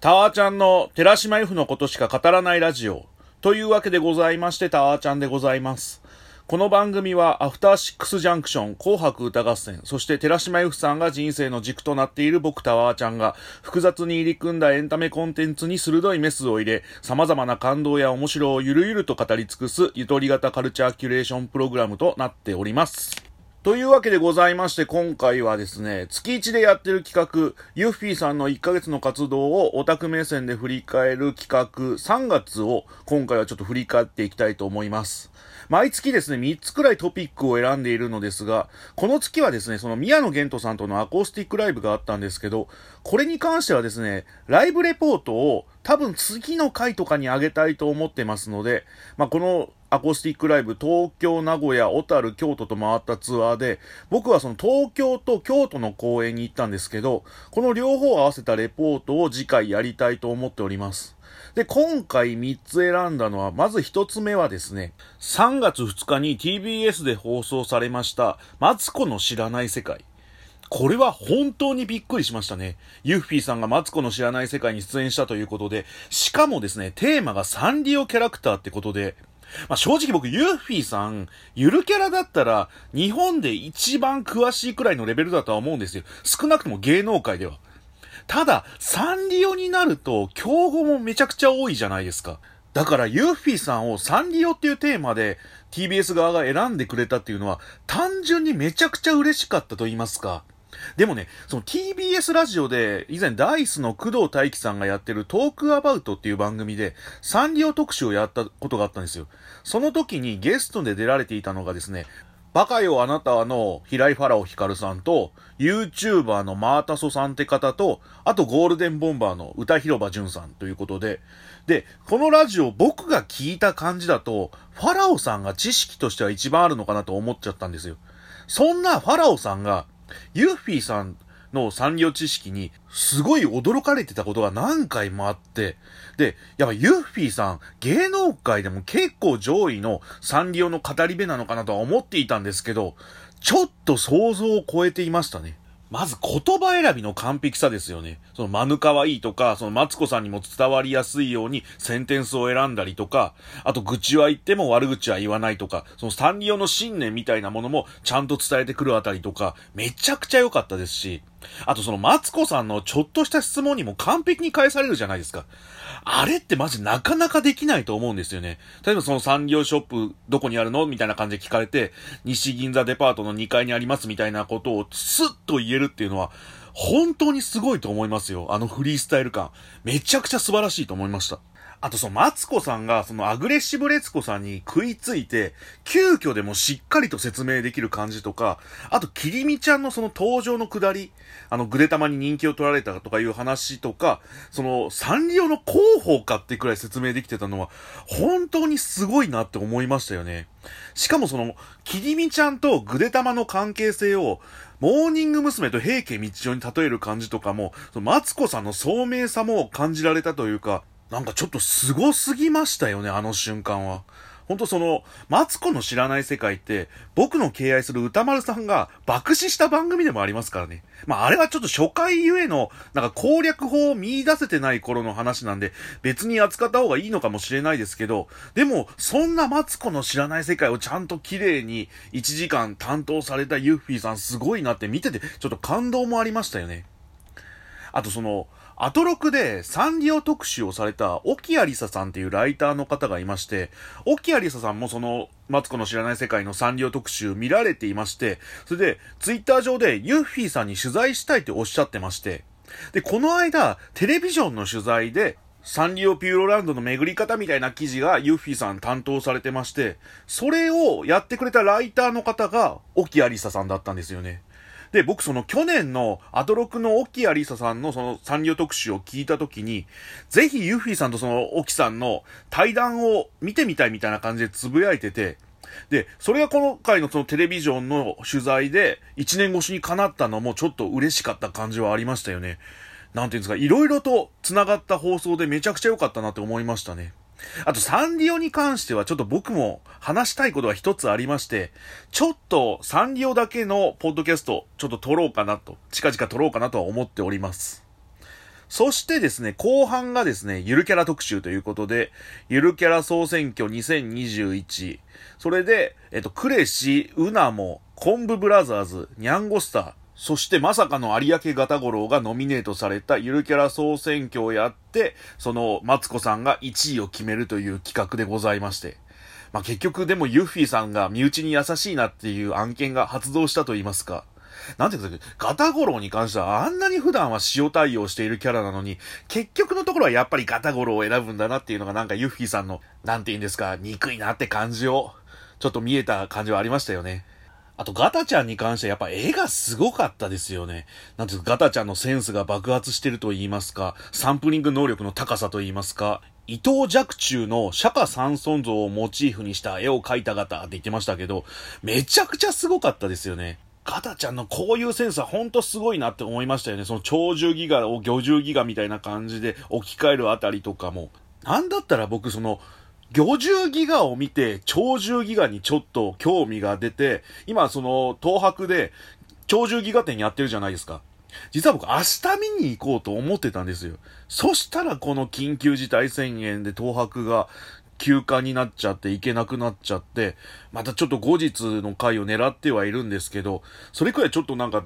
タワーちゃんの寺島 F のことしか語らないラジオ。というわけでございまして、タワーちゃんでございます。この番組は、アフターシックスジャンクション、紅白歌合戦、そして寺島 F さんが人生の軸となっている僕タワーちゃんが、複雑に入り組んだエンタメコンテンツに鋭いメスを入れ、様々な感動や面白をゆるゆると語り尽くす、ゆとり型カルチャーキュレーションプログラムとなっております。というわけでございまして、今回はですね、月1でやってる企画、ユッフィーさんの1ヶ月の活動をオタク目線で振り返る企画、3月を今回はちょっと振り返っていきたいと思います。毎月ですね、3つくらいトピックを選んでいるのですが、この月はですね、その宮野玄斗さんとのアコースティックライブがあったんですけど、これに関してはですね、ライブレポートを多分次の回とかにあげたいと思ってますので、まあ、このアコースティックライブ、東京、名古屋、小樽、京都と回ったツアーで、僕はその東京と京都の公演に行ったんですけど、この両方合わせたレポートを次回やりたいと思っております。で、今回3つ選んだのは、まず1つ目はですね、3月2日に TBS で放送されました、マツコの知らない世界。これは本当にびっくりしましたね。ユッフィーさんがマツコの知らない世界に出演したということで、しかもですね、テーマがサンリオキャラクターってことで、まあ、正直僕、ユッフィーさん、ゆるキャラだったら、日本で一番詳しいくらいのレベルだとは思うんですよ。少なくとも芸能界では。ただ、サンリオになると、競合もめちゃくちゃ多いじゃないですか。だから、ユッフィーさんをサンリオっていうテーマで TBS 側が選んでくれたっていうのは、単純にめちゃくちゃ嬉しかったと言いますか。でもね、その TBS ラジオで、以前ダイスの工藤大輝さんがやってるトークアバウトっていう番組で、サンリオ特集をやったことがあったんですよ。その時にゲストで出られていたのがですね、バカよあなたの平井ファラオヒカルさんと、YouTuber のマータソさんって方と、あとゴールデンボンバーの歌広場淳さんということで、で、このラジオ僕が聞いた感じだと、ファラオさんが知識としては一番あるのかなと思っちゃったんですよ。そんなファラオさんが、ユーフィーさんの産業知識にすごい驚かれてたことが何回もあって、で、やっぱユーフィーさん、芸能界でも結構上位のサンリオの語り部なのかなとは思っていたんですけど、ちょっと想像を超えていましたね。まず言葉選びの完璧さですよね。その、マヌカはいいとか、その、マツコさんにも伝わりやすいようにセンテンスを選んだりとか、あと、愚痴は言っても悪口は言わないとか、その、サンリオの信念みたいなものもちゃんと伝えてくるあたりとか、めちゃくちゃ良かったですし、あとそのマツコさんのちょっとした質問にも完璧に返されるじゃないですか。あれってマジなかなかできないと思うんですよね。例えばその産業ショップどこにあるのみたいな感じで聞かれて、西銀座デパートの2階にありますみたいなことをスッと言えるっていうのは、本当にすごいと思いますよ。あのフリースタイル感。めちゃくちゃ素晴らしいと思いました。あとそのマツコさんがそのアグレッシブレツコさんに食いついて、急遽でもしっかりと説明できる感じとか、あとキリミちゃんのその登場のくだり、あのグレタマに人気を取られたとかいう話とか、そのサンリオの広報かってくらい説明できてたのは、本当にすごいなって思いましたよね。しかもその、キリミちゃんとグレタマの関係性を、モーニング娘。と平家道夫に例える感じとかも、そのマツコさんの聡明さも感じられたというか、なんかちょっと凄すぎましたよね、あの瞬間は。ほんとその、マツコの知らない世界って、僕の敬愛する歌丸さんが爆死した番組でもありますからね。まああれはちょっと初回ゆえの、なんか攻略法を見出せてない頃の話なんで、別に扱った方がいいのかもしれないですけど、でも、そんなマツコの知らない世界をちゃんと綺麗に1時間担当されたユッフィーさんすごいなって見てて、ちょっと感動もありましたよね。あとその、アトロクでサンリオ特集をされた沖谷りささんっていうライターの方がいまして、沖谷りささんもその、マツコの知らない世界のサンリオ特集見られていまして、それで、ツイッター上でユッフィーさんに取材したいっておっしゃってまして、で、この間、テレビジョンの取材で、サンリオピューロランドの巡り方みたいな記事がユッフィーさん担当されてまして、それをやってくれたライターの方が、沖谷りささんだったんですよね。で、僕その去年のアドロクの沖谷りささんのそのサンリオ特集を聞いたときに、ぜひユッフィーさんとその沖さんの対談を見てみたいみたいな感じでつぶやいてて、で、それが今回のそのテレビジョンの取材で1年越しに叶ったのもちょっと嬉しかった感じはありましたよね。なんていうんですか、いろいろと繋がった放送でめちゃくちゃ良かったなって思いましたね。あと、サンリオに関してはちょっと僕も話したいことが一つありまして、ちょっとサンリオだけのポッドキャスト、ちょっと撮ろうかなと、近々撮ろうかなとは思っております。そしてですね、後半がですね、ゆるキャラ特集ということで、ゆるキャラ総選挙2021。それで、えっと、クレシ、ウナモ、コンブブラザーズ、ニャンゴスター、そしてまさかの有明ガタゴロがノミネートされたゆるキャラ総選挙をやって、そのマツコさんが1位を決めるという企画でございまして。まあ、結局でもユッフィーさんが身内に優しいなっていう案件が発動したと言いますか。なんていうか、ガタゴロウに関してはあんなに普段は塩対応しているキャラなのに、結局のところはやっぱりガタゴロウを選ぶんだなっていうのがなんかユッフィーさんの、なんて言うんですか、憎いなって感じを、ちょっと見えた感じはありましたよね。あと、ガタちゃんに関してはやっぱ絵がすごかったですよね。なんていうか、ガタちゃんのセンスが爆発してると言いますか、サンプリング能力の高さと言いますか、伊藤若冲の釈迦三尊像をモチーフにした絵を描いた方って言ってましたけど、めちゃくちゃすごかったですよね。ガタちゃんのこういうセンスはほんとすごいなって思いましたよね。その鳥獣ギガを魚獣ギガみたいな感じで置き換えるあたりとかも。なんだったら僕その、魚獣ギガを見て、鳥獣ギガにちょっと興味が出て、今その、東博で、鳥獣ギガ展やってるじゃないですか。実は僕明日見に行こうと思ってたんですよ。そしたらこの緊急事態宣言で東博が休館になっちゃって行けなくなっちゃって、またちょっと後日の回を狙ってはいるんですけど、それくらいちょっとなんか、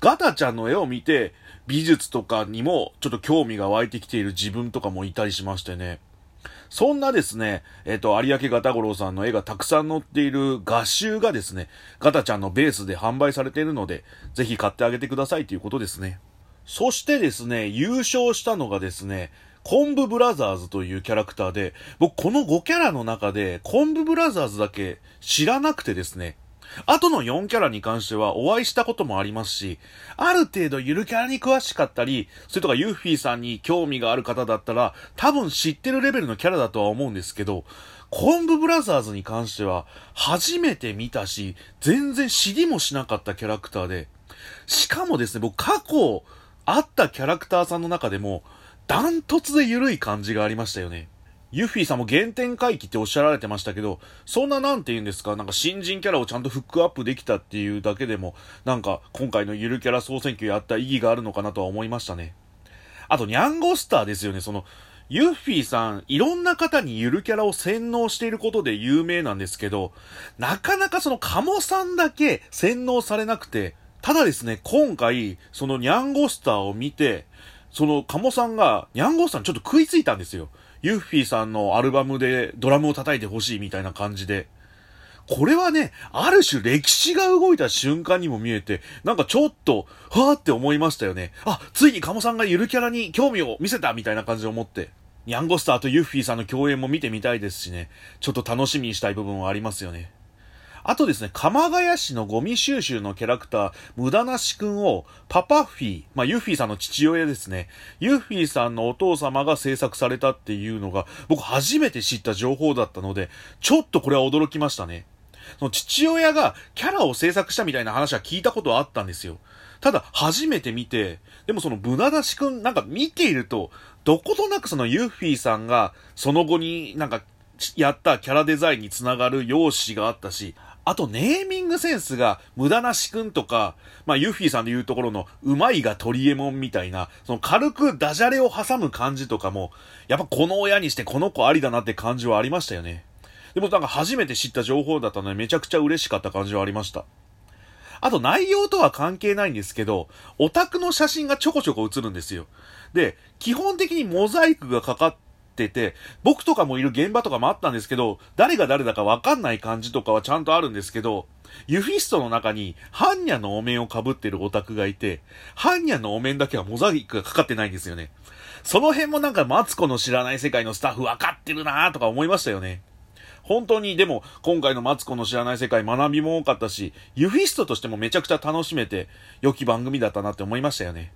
ガタちゃんの絵を見て、美術とかにもちょっと興味が湧いてきている自分とかもいたりしましてね。そんなですね、えっ、ー、と、有明ガタゴロウさんの絵がたくさん載っている画集がですね、ガタちゃんのベースで販売されているので、ぜひ買ってあげてくださいということですね。そしてですね、優勝したのがですね、コンブブラザーズというキャラクターで、僕この5キャラの中で、コンブブラザーズだけ知らなくてですね、あとの4キャラに関してはお会いしたこともありますし、ある程度ゆるキャラに詳しかったり、それとかユッフィーさんに興味がある方だったら、多分知ってるレベルのキャラだとは思うんですけど、コンブブラザーズに関しては、初めて見たし、全然知りもしなかったキャラクターで、しかもですね、僕過去、会ったキャラクターさんの中でも、ダントツで緩い感じがありましたよね。ユッフィーさんも原点回帰っておっしゃられてましたけど、そんななんて言うんですか、なんか新人キャラをちゃんとフックアップできたっていうだけでも、なんか今回のゆるキャラ総選挙やった意義があるのかなとは思いましたね。あと、ニャンゴスターですよね、その、ユッフィーさん、いろんな方にゆるキャラを洗脳していることで有名なんですけど、なかなかそのカモさんだけ洗脳されなくて、ただですね、今回、そのニャンゴスターを見て、そのカモさんが、ニャンゴスターにちょっと食いついたんですよ。ユッフィーさんのアルバムでドラムを叩いてほしいみたいな感じで。これはね、ある種歴史が動いた瞬間にも見えて、なんかちょっと、はぁって思いましたよね。あ、ついにカモさんがゆるキャラに興味を見せたみたいな感じで思って。ニャンゴスターとユッフィーさんの共演も見てみたいですしね、ちょっと楽しみにしたい部分はありますよね。あとですね、鎌ヶ谷市のゴミ収集のキャラクター、無駄なしくんを、パパフィー、まあ、ユッフィーさんの父親ですね。ユッフィーさんのお父様が制作されたっていうのが、僕初めて知った情報だったので、ちょっとこれは驚きましたね。その父親がキャラを制作したみたいな話は聞いたことはあったんですよ。ただ、初めて見て、でもその無駄なしくん、なんか見ていると、どことなくそのユッフィーさんが、その後になんか、やったキャラデザインにつながる用紙があったし、あと、ネーミングセンスが、無駄なしくんとか、まあ、ユッフィーさんで言うところの、うまいが鳥エモンみたいな、その軽くダジャレを挟む感じとかも、やっぱこの親にしてこの子ありだなって感じはありましたよね。でもなんか初めて知った情報だったので、めちゃくちゃ嬉しかった感じはありました。あと内容とは関係ないんですけど、オタクの写真がちょこちょこ写るんですよ。で、基本的にモザイクがかかっってて、僕とかもいる現場とかもあったんですけど、誰が誰だかわかんない感じとかはちゃんとあるんですけど、ユフィストの中に、ハンニャのお面を被ってるオタクがいて、ハンニャのお面だけはモザイクがかかってないんですよね。その辺もなんかマツコの知らない世界のスタッフ分かってるなーとか思いましたよね。本当に、でも、今回のマツコの知らない世界学びも多かったし、ユフィストとしてもめちゃくちゃ楽しめて、良き番組だったなって思いましたよね。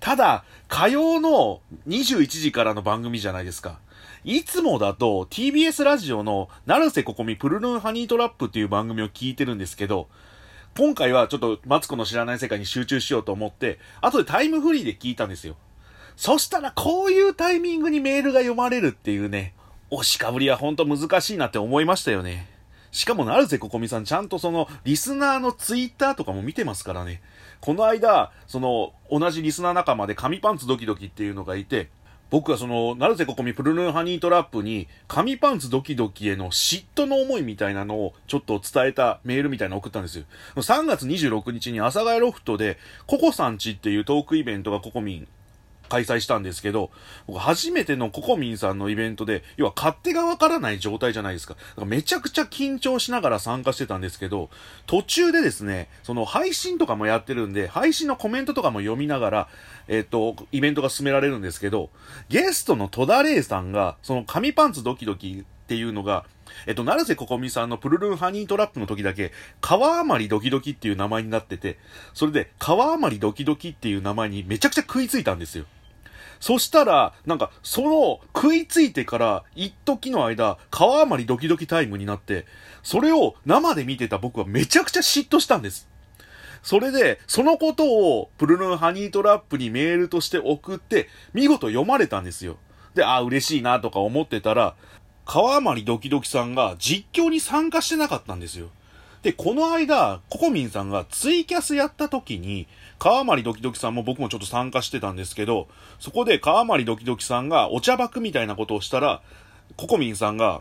ただ、火曜の21時からの番組じゃないですか。いつもだと TBS ラジオの成瀬ここみプルルンハニートラップっていう番組を聞いてるんですけど、今回はちょっとマツコの知らない世界に集中しようと思って、後でタイムフリーで聞いたんですよ。そしたらこういうタイミングにメールが読まれるっていうね、押しかぶりはほんと難しいなって思いましたよね。しかも、成瀬ここみさん、ちゃんとその、リスナーのツイッターとかも見てますからね。この間、その、同じリスナー仲間で紙パンツドキドキっていうのがいて、僕はその、なるぜここみプルルンハニートラップに、紙パンツドキドキへの嫉妬の思いみたいなのをちょっと伝えたメールみたいなの送ったんですよ。3月26日に阿佐ヶ谷ロフトで、ココさんちっていうトークイベントがココミン開催したんですけど、僕初めてのココミンさんのイベントで、要は勝手がわからない状態じゃないですか。だからめちゃくちゃ緊張しながら参加してたんですけど、途中でですね、その配信とかもやってるんで、配信のコメントとかも読みながら、えっ、と、イベントが進められるんですけど、ゲストの戸田玲さんが、その紙パンツドキドキっていうのが、えっと、成瀬ここみさんのプルルンハニートラップの時だけ、川余りドキドキっていう名前になってて、それで、川余りドキドキっていう名前にめちゃくちゃ食いついたんですよ。そしたら、なんか、その、食いついてから、一時の間、川余りドキドキタイムになって、それを生で見てた僕はめちゃくちゃ嫉妬したんです。それで、そのことを、プルルンハニートラップにメールとして送って、見事読まれたんですよ。で、ああ、嬉しいなとか思ってたら、川余ドキドキさんが実況に参加してなかったんですよ。で、この間、ココミンさんがツイキャスやった時に、川余ドキドキさんも僕もちょっと参加してたんですけど、そこで川余ドキドキさんがお茶爆みたいなことをしたら、ココミンさんが、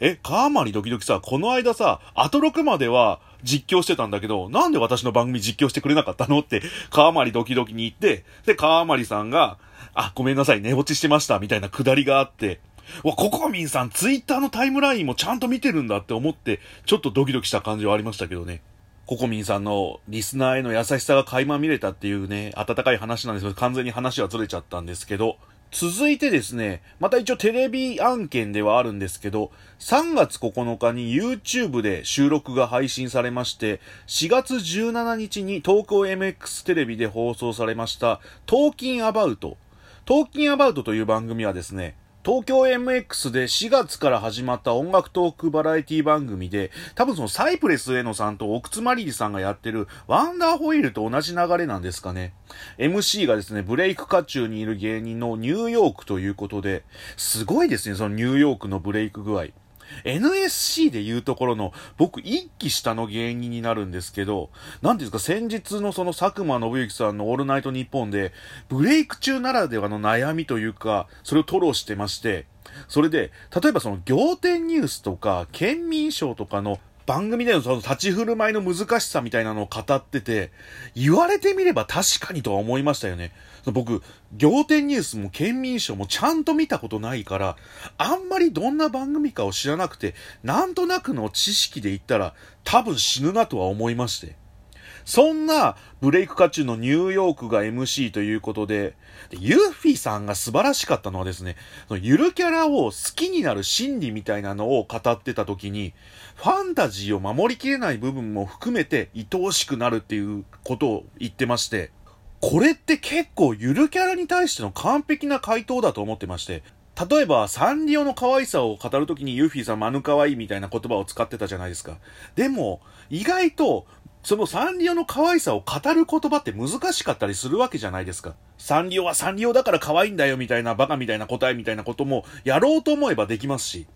え、川余ドキドキさ、この間さ、アトロクまでは実況してたんだけど、なんで私の番組実況してくれなかったの？って、川余ドキドキに行って、で、川余さんが、あ、ごめんなさい、寝落ちしてました、みたいなくだりがあって、わ、ココミンさん、ツイッターのタイムラインもちゃんと見てるんだって思って、ちょっとドキドキした感じはありましたけどね。ココミンさんのリスナーへの優しさが垣間見れたっていうね、温かい話なんですけど、完全に話はずれちゃったんですけど、続いてですね、また一応テレビ案件ではあるんですけど、3月9日に YouTube で収録が配信されまして、4月17日に東京 MX テレビで放送されました、トーキンアバウト。トーキンアバウトという番組はですね、東京 MX で4月から始まった音楽トークバラエティ番組で、多分そのサイプレス上野さんと奥津マリリさんがやってるワンダーホイールと同じ流れなんですかね。MC がですね、ブレイク渦中にいる芸人のニューヨークということで、すごいですね、そのニューヨークのブレイク具合。NSC で言うところの、僕一期下の芸人になるんですけど、なんていうんですか、先日のその佐久間信之さんのオールナイトニッポンで、ブレイク中ならではの悩みというか、それを吐露してまして、それで、例えばその仰天ニュースとか、県民賞とかの番組でのその立ち振る舞いの難しさみたいなのを語ってて、言われてみれば確かにとは思いましたよね。僕、仰天ニュースも県民賞もちゃんと見たことないから、あんまりどんな番組かを知らなくて、なんとなくの知識で言ったら、多分死ぬなとは思いまして。そんなブレイク渦中のニューヨークが MC ということで、ユッフィーさんが素晴らしかったのはですね、そのゆるキャラを好きになる心理みたいなのを語ってた時に、ファンタジーを守りきれない部分も含めて愛おしくなるっていうことを言ってまして、これって結構ゆるキャラに対しての完璧な回答だと思ってまして、例えば、サンリオの可愛さを語るときにユーフィーさん、マヌ可愛いみたいな言葉を使ってたじゃないですか。でも、意外と、そのサンリオの可愛さを語る言葉って難しかったりするわけじゃないですか。サンリオはサンリオだから可愛いんだよみたいなバカみたいな答えみたいなこともやろうと思えばできますし。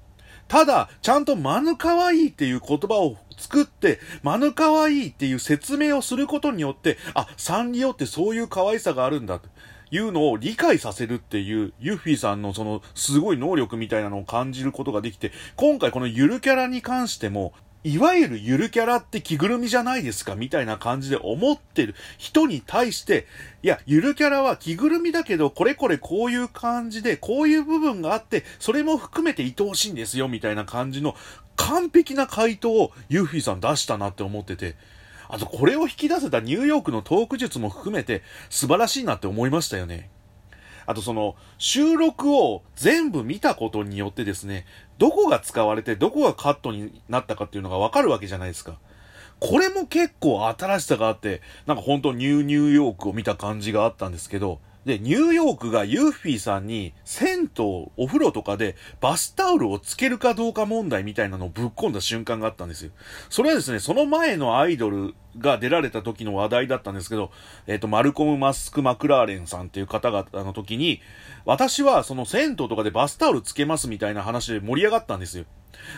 ただ、ちゃんとマヌ可愛いっていう言葉を作って、マヌ可愛いっていう説明をすることによって、あ、サンリオってそういう可愛さがあるんだと。いうのを理解させるっていう、ユッフィーさんのそのすごい能力みたいなのを感じることができて、今回このゆるキャラに関しても、いわゆるゆるキャラって着ぐるみじゃないですかみたいな感じで思ってる人に対して、いや、ゆるキャラは着ぐるみだけど、これこれこういう感じで、こういう部分があって、それも含めて愛おしいんですよ、みたいな感じの完璧な回答をユーフィーさん出したなって思ってて、あとこれを引き出せたニューヨークのトーク術も含めて素晴らしいなって思いましたよね。あとその、収録を全部見たことによってですね、どこが使われてどこがカットになったかっていうのがわかるわけじゃないですか。これも結構新しさがあって、なんか本当ニューニューヨークを見た感じがあったんですけど、で、ニューヨークがユーフィーさんに、銭湯、お風呂とかでバスタオルをつけるかどうか問題みたいなのをぶっ込んだ瞬間があったんですよ。それはですね、その前のアイドルが出られた時の話題だったんですけど、えっ、ー、と、マルコム・マスク・マクラーレンさんっていう方々の時に、私はその銭湯とかでバスタオルつけますみたいな話で盛り上がったんですよ。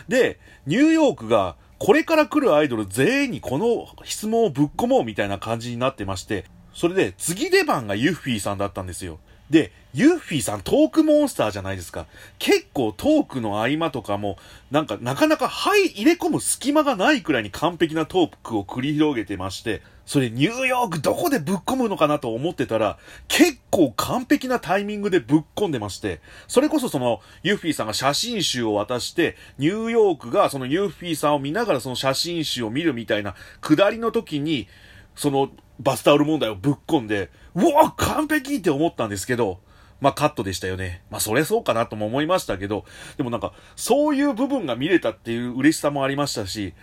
で、ニューヨークが、これから来るアイドル全員にこの質問をぶっ込もうみたいな感じになってまして、それで次出番がユッフィーさんだったんですよ。で、ユッフィーさんトークモンスターじゃないですか。結構トークの合間とかも、なんかなかなか入入れ込む隙間がないくらいに完璧なトークを繰り広げてまして、それニューヨークどこでぶっ込むのかなと思ってたら、結構完璧なタイミングでぶっ込んでまして、それこそそのユッフィーさんが写真集を渡して、ニューヨークがそのユッフィーさんを見ながらその写真集を見るみたいな下りの時に、そのバスタオル問題をぶっ込んで、うわ完璧って思ったんですけど、まあカットでしたよね。まあそれそうかなとも思いましたけど、でもなんか、そういう部分が見れたっていう嬉しさもありましたし、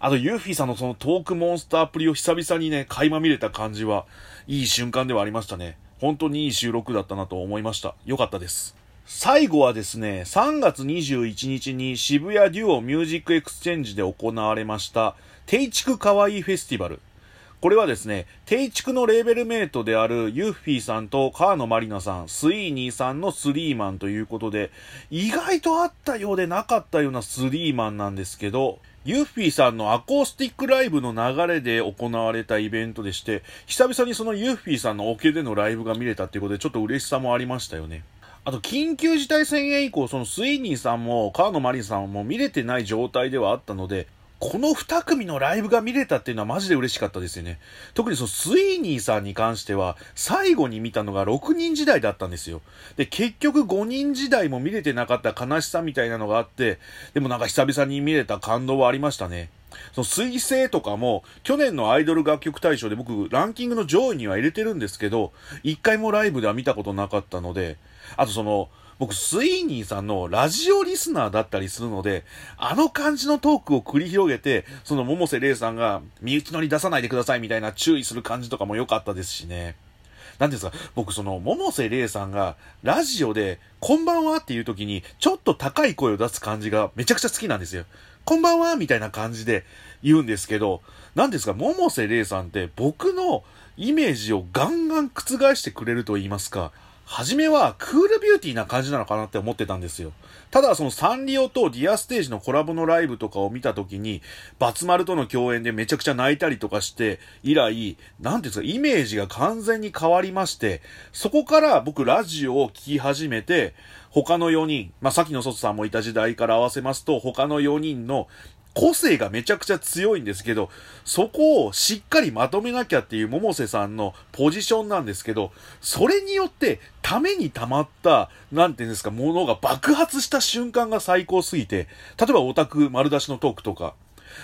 あとユーフィーさんのそのトークモンスタープリを久々にね、垣間見れた感じは、いい瞬間ではありましたね。本当にいい収録だったなと思いました。よかったです。最後はですね、3月21日に渋谷デュオミュージックエクスチェンジで行われました、定畜かわいいフェスティバル。これはですね、定畜のレーベルメイトであるユッフィーさんと川野まりなさん、スイーニーさんのスリーマンということで、意外とあったようでなかったようなスリーマンなんですけど、ユッフィーさんのアコースティックライブの流れで行われたイベントでして、久々にそのユッフィーさんのオケでのライブが見れたっていうことで、ちょっと嬉しさもありましたよね。あと、緊急事態宣言以降、そのスイーニーさんも川野マリンさんも見れてない状態ではあったので、この2組のライブが見れたっていうのはマジで嬉しかったですよね。特にそのスイーニーさんに関しては、最後に見たのが6人時代だったんですよ。で、結局5人時代も見れてなかった悲しさみたいなのがあって、でもなんか久々に見れた感動はありましたね。その水星とかも、去年のアイドル楽曲大賞で僕、ランキングの上位には入れてるんですけど、一回もライブでは見たことなかったので、あとその、僕、スイーニーさんのラジオリスナーだったりするので、あの感じのトークを繰り広げて、その百瀬玲さんが、身内乗り出さないでくださいみたいな注意する感じとかも良かったですしね。なんですか、僕その、百瀬玲さんが、ラジオで、こんばんはっていう時に、ちょっと高い声を出す感じがめちゃくちゃ好きなんですよ。こんばんはみたいな感じで言うんですけど、なんですか、百瀬玲さんって僕のイメージをガンガン覆してくれると言いますか、初めはクールビューティーな感じなのかなって思ってたんですよ。ただそのサンリオとディアステージのコラボのライブとかを見た時に、バツマルとの共演でめちゃくちゃ泣いたりとかして、以来、なんていうんですか、イメージが完全に変わりまして、そこから僕ラジオを聴き始めて、他の4人、まあ、さっきの卒さんもいた時代から合わせますと、他の4人の個性がめちゃくちゃ強いんですけど、そこをしっかりまとめなきゃっていう百瀬さんのポジションなんですけど、それによってために溜まった、なんていうんですか、ものが爆発した瞬間が最高すぎて、例えばオタク丸出しのトークとか、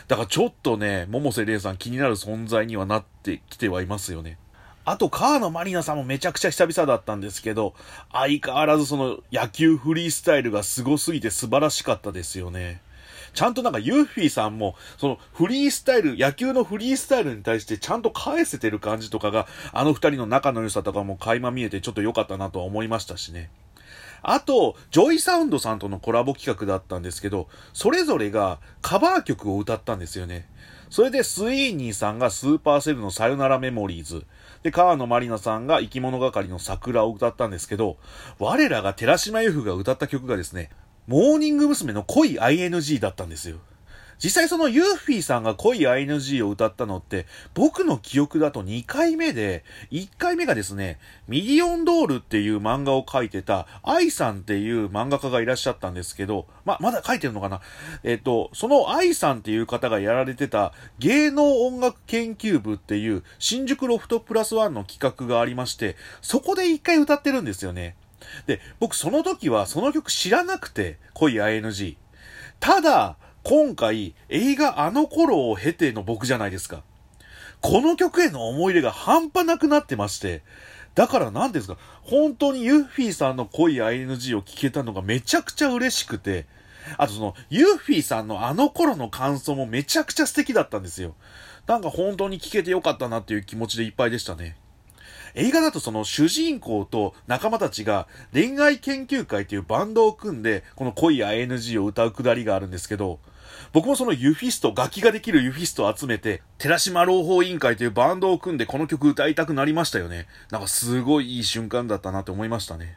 だからちょっとね、百瀬玲さん気になる存在にはなってきてはいますよね。あと、川野まりなさんもめちゃくちゃ久々だったんですけど、相変わらずその野球フリースタイルが凄すぎて素晴らしかったですよね。ちゃんとなんかユーフィーさんも、そのフリースタイル、野球のフリースタイルに対してちゃんと返せてる感じとかが、あの二人の仲の良さとかも垣間見えてちょっと良かったなとは思いましたしね。あと、ジョイサウンドさんとのコラボ企画だったんですけど、それぞれがカバー曲を歌ったんですよね。それでスイーニーさんがスーパーセルのさよならメモリーズ。で、川野まりなさんが生き物係の桜を歌ったんですけど、我らが寺嶋由芙が歌った曲がですね、モーニング娘。の恋 ING だったんですよ。実際そのユーフィーさんが恋 ING を歌ったのって、僕の記憶だと2回目で、1回目がですね、ミリオンドールっていう漫画を描いてた、愛さんっていう漫画家がいらっしゃったんですけど、ま、まだ書いてるのかな？えっ、と、その愛さんっていう方がやられてた、芸能音楽研究部っていう、新宿ロフトプラスワンの企画がありまして、そこで1回歌ってるんですよね。で、僕その時はその曲知らなくて、恋 ING。ただ、今回、映画あの頃を経ての僕じゃないですか。この曲への思い入れが半端なくなってまして、だから何ですか、本当にユッフィーさんの恋 ING を聞けたのがめちゃくちゃ嬉しくて、あとその、ユッフィーさんのあの頃の感想もめちゃくちゃ素敵だったんですよ。なんか本当に聞けてよかったなっていう気持ちでいっぱいでしたね。映画だとその主人公と仲間たちが恋愛研究会っていうバンドを組んで、この恋 ING を歌うくだりがあるんですけど、僕もそのユフィスト、楽器ができるユフィストを集めて、寺島朗報委員会というバンドを組んでこの曲歌いたくなりましたよね。なんかすごいいい瞬間だったなって思いましたね。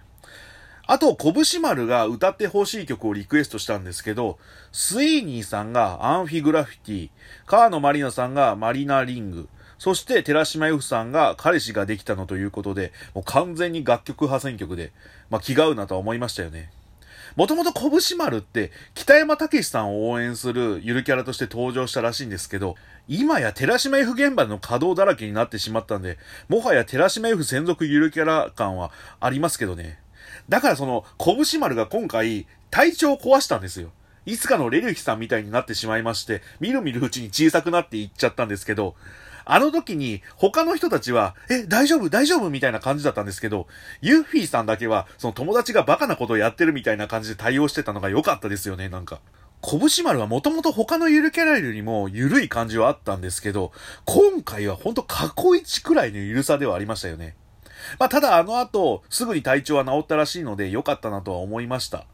あと、こぶし丸が歌ってほしい曲をリクエストしたんですけど、スイーニーさんがアンフィグラフィティ、川野マリナさんがマリナリング、そして寺嶋由芙さんが彼氏ができたのということで、もう完全に楽曲派選曲で、まあ気が合うなとは思いましたよね。もともとこぶし丸って、北山武史さんを応援するゆるキャラとして登場したらしいんですけど、今や寺島 F 現場の稼働だらけになってしまったんで、もはや寺島 F 専属ゆるキャラ感はありますけどね。だからその、拳丸が今回、体調を壊したんですよ。いつかのレルヒさんみたいになってしまいまして、みるみるうちに小さくなっていっちゃったんですけど、あの時に他の人たちは、え、大丈夫大丈夫みたいな感じだったんですけど、ユッフィーさんだけは、その友達がバカなことをやってるみたいな感じで対応してたのが良かったですよね、なんか。拳丸はもともと他のゆるキャラよりも緩い感じはあったんですけど、今回はほんと過去一くらいの緩さではありましたよね。まあ、ただあの後、すぐに体調は治ったらしいので良かったなとは思いました。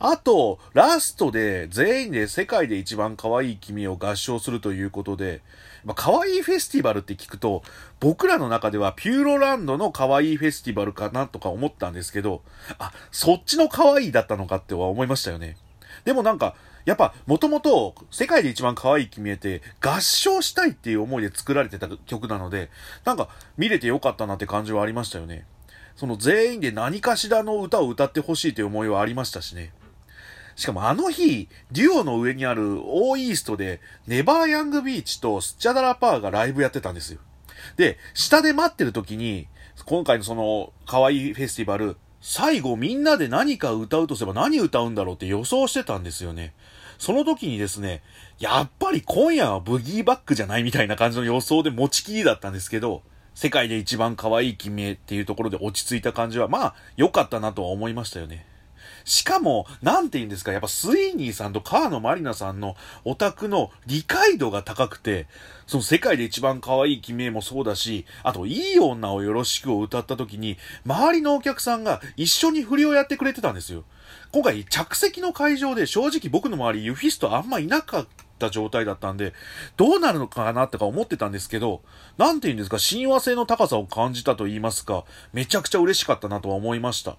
あと、ラストで全員で世界で一番可愛い君を合唱するということで、まあ、可愛いフェスティバルって聞くと、僕らの中ではピューロランドの可愛いフェスティバルかなとか思ったんですけど、あ、そっちの可愛いだったのかっては思いましたよね。でもなんか、やっぱ、もともと、世界で一番可愛い君へて、合唱したいっていう思いで作られてた曲なので、なんか、見れてよかったなって感じはありましたよね。その全員で何かしらの歌を歌ってほしいという思いはありましたしね。しかもあの日、デュオの上にあるオーイーストで、ネバーヤングビーチとスチャダラパーがライブやってたんですよ。で、下で待ってる時に、今回のその、可愛いフェスティバル、最後みんなで何か歌うとすれば何歌うんだろうって予想してたんですよね。その時にですね、やっぱり今夜はブギーバックじゃないみたいな感じの予想で持ちきりだったんですけど、世界で一番可愛い君へっていうところで落ち着いた感じは、まあ、良かったなとは思いましたよね。しかも、なんて言うんですか、やっぱスイーニーさんと川野まりなさんのオタクの理解度が高くて、その世界で一番可愛い君へもそうだし、あと、いい女をよろしくを歌った時に、周りのお客さんが一緒に振りをやってくれてたんですよ。今回、着席の会場で正直僕の周りユフィストあんまいなかった状態だったんで、どうなるのかなとか思ってたんですけど、なんて言うんですか、親和性の高さを感じたと言いますか、めちゃくちゃ嬉しかったなとは思いました。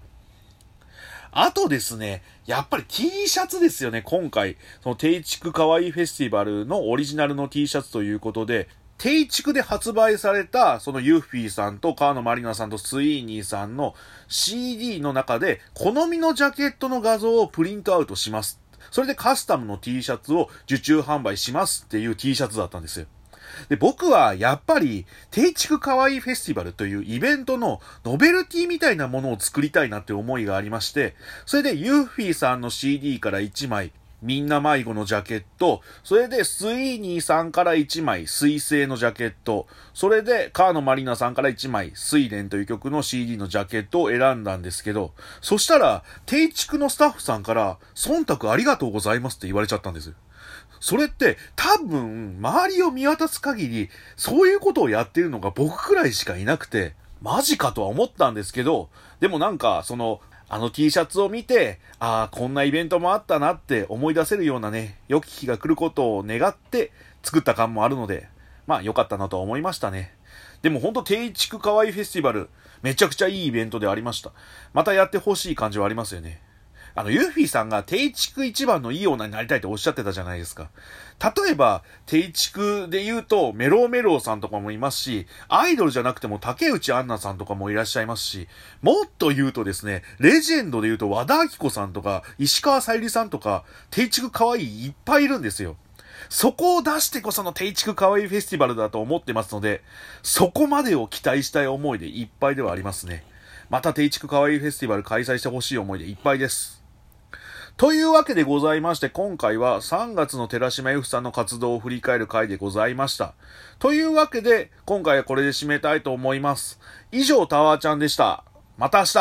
あとですね、やっぱり T シャツですよね、今回。その定畜かわいいフェスティバルのオリジナルの T シャツということで、定畜で発売された、そのユッフィーさんと川野マリナさんとスイーニーさんの CD の中で、好みのジャケットの画像をプリントアウトします。それでカスタムの T シャツを受注販売しますっていう T シャツだったんですよ。で、僕はやっぱり、定畜かわいいフェスティバルというイベントのノベルティみたいなものを作りたいなって思いがありまして、それでユーフィーさんの CD から1枚、みんな迷子のジャケット、それでスイーニーさんから1枚、水星のジャケット、それでカーノマリナさんから1枚、水蓮という曲の CD のジャケットを選んだんですけど、そしたら、定畜のスタッフさんから、忖度ありがとうございますって言われちゃったんです。それって多分周りを見渡す限りそういうことをやってるのが僕くらいしかいなくてマジかとは思ったんですけどでもなんかそのあの T シャツを見て、ああ、こんなイベントもあったなって思い出せるようなね、良き日が来ることを願って作った感もあるので、まあ良かったなとは思いましたね。でもほんと定畜かわいいフェスティバル、めちゃくちゃいいイベントでありました。またやってほしい感じはありますよね。あの、ユーフィーさんが定畜一番のいい女になりたいとおっしゃってたじゃないですか。例えば、定畜で言うと、メローメローさんとかもいますし、アイドルじゃなくても竹内杏奈さんとかもいらっしゃいますし、もっと言うとですね、レジェンドで言うと和田明子さんとか、石川さゆりさんとか、定畜可愛いいっぱいいるんですよ。そこを出してこその定畜可愛いフェスティバルだと思ってますので、そこまでを期待したい思いでいっぱいではありますね。また定畜可愛いフェスティバル開催してほしい思いでいっぱいです。というわけでございまして、今回は3月の寺島 F さんの活動を振り返る回でございました。というわけで、今回はこれで締めたいと思います。以上、タワーちゃんでした。また明日